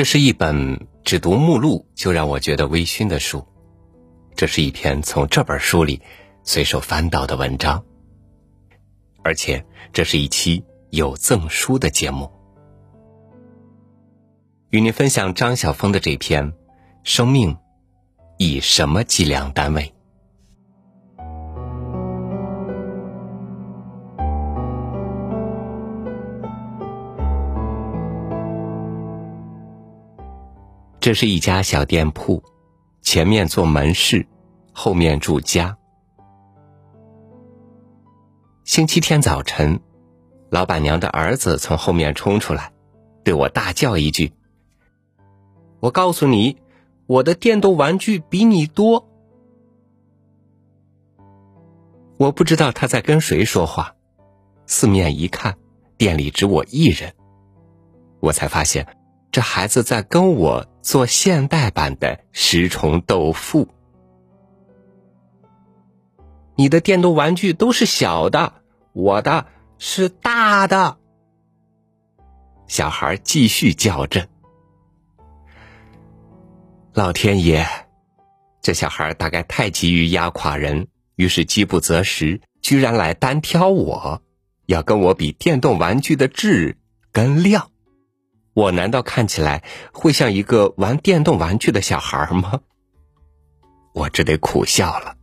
这是一本只读目录就让我觉得微醺的书，这是一篇从这本书里随手翻到的文章，而且这是一期有赠书的节目。与您分享张晓峰的这篇《生命以什么计量单位》。这是一家小店铺，前面做门市，后面住家。星期天早晨，老板娘的儿子从后面冲出来，对我大叫一句：“我告诉你，我的电动玩具比你多。”我不知道他在跟谁说话，四面一看，店里只我一人，我才发现。这孩子在跟我做现代版的食虫豆腐。你的电动玩具都是小的，我的是大的。小孩继续较真。老天爷，这小孩大概太急于压垮人，于是饥不择食，居然来单挑我，要跟我比电动玩具的质跟量。我难道看起来会像一个玩电动玩具的小孩吗？我只得苦笑了。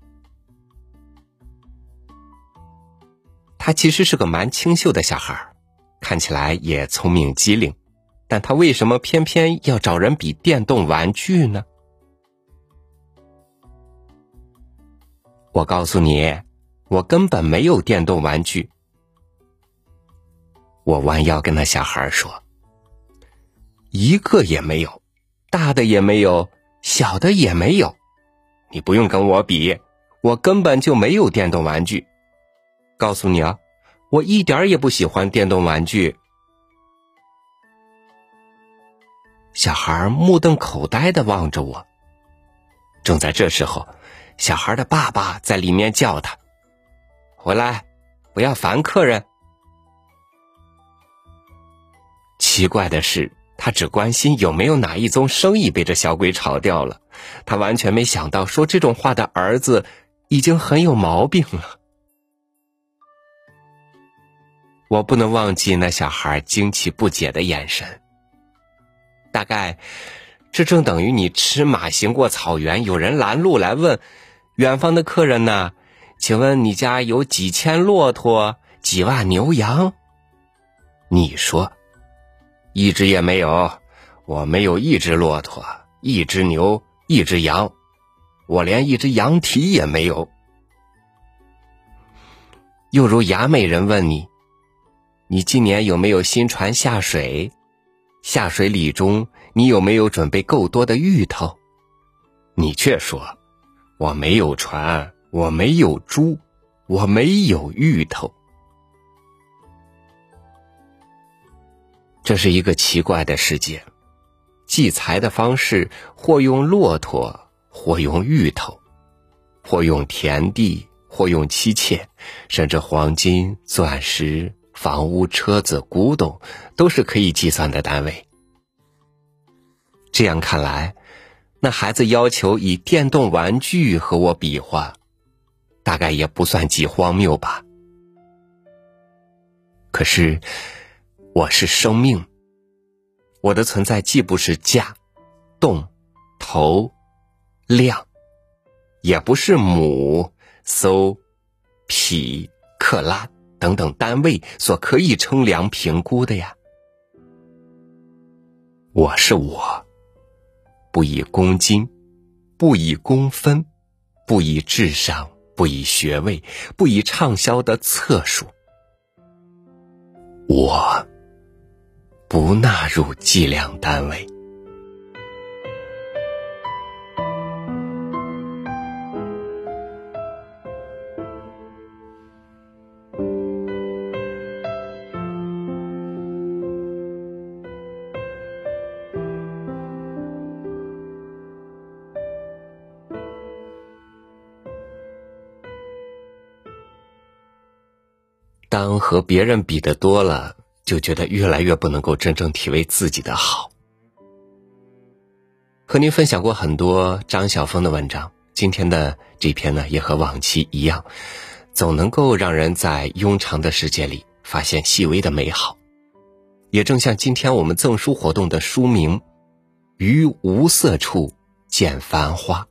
他其实是个蛮清秀的小孩，看起来也聪明机灵，但他为什么偏偏要找人比电动玩具呢？我告诉你，我根本没有电动玩具。我弯腰跟那小孩说。一个也没有，大的也没有，小的也没有。你不用跟我比，我根本就没有电动玩具。告诉你啊，我一点也不喜欢电动玩具。小孩目瞪口呆的望着我。正在这时候，小孩的爸爸在里面叫他：“回来，不要烦客人。”奇怪的是。他只关心有没有哪一宗生意被这小鬼炒掉了，他完全没想到说这种话的儿子已经很有毛病了。我不能忘记那小孩惊奇不解的眼神。大概，这正等于你吃马行过草原，有人拦路来问：“远方的客人呢？请问你家有几千骆驼，几万牛羊？”你说。一只也没有，我没有一只骆驼，一只牛，一只羊，我连一只羊蹄也没有。又如雅美人问你：“你今年有没有新船下水？下水礼中你有没有准备够多的芋头？”你却说：“我没有船，我没有猪，我没有芋头。”这是一个奇怪的世界，祭财的方式或用骆驼，或用芋头，或用田地，或用妻妾，甚至黄金、钻石、房屋、车子、古董，都是可以计算的单位。这样看来，那孩子要求以电动玩具和我比划，大概也不算极荒谬吧。可是。我是生命，我的存在既不是价、动、头、量，也不是亩、搜、匹、克拉等等单位所可以称量评估的呀。我是我，不以公斤，不以公分，不以智商，不以学位，不以畅销的册数，我。不纳入计量单位。当和别人比的多了。就觉得越来越不能够真正体味自己的好。和您分享过很多张晓峰的文章，今天的这篇呢，也和往期一样，总能够让人在庸常的世界里发现细微的美好。也正像今天我们赠书活动的书名《于无色处见繁花》。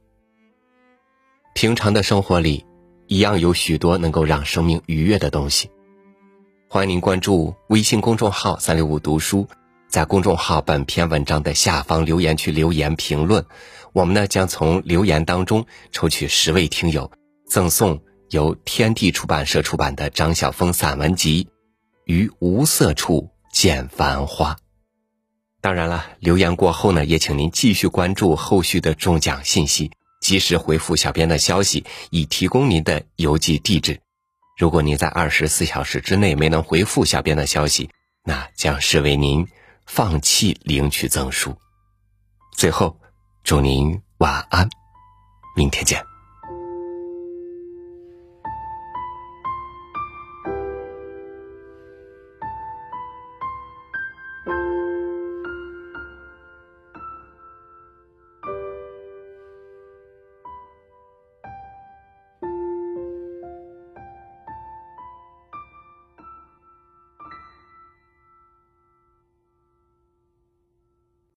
平常的生活里，一样有许多能够让生命愉悦的东西。欢迎您关注微信公众号“三六五读书”，在公众号本篇文章的下方留言区留言评论，我们呢将从留言当中抽取十位听友，赠送由天地出版社出版的张晓峰散文集《于无色处见繁花》。当然了，留言过后呢，也请您继续关注后续的中奖信息。及时回复小编的消息，以提供您的邮寄地址。如果您在二十四小时之内没能回复小编的消息，那将视为您放弃领取赠书。最后，祝您晚安，明天见。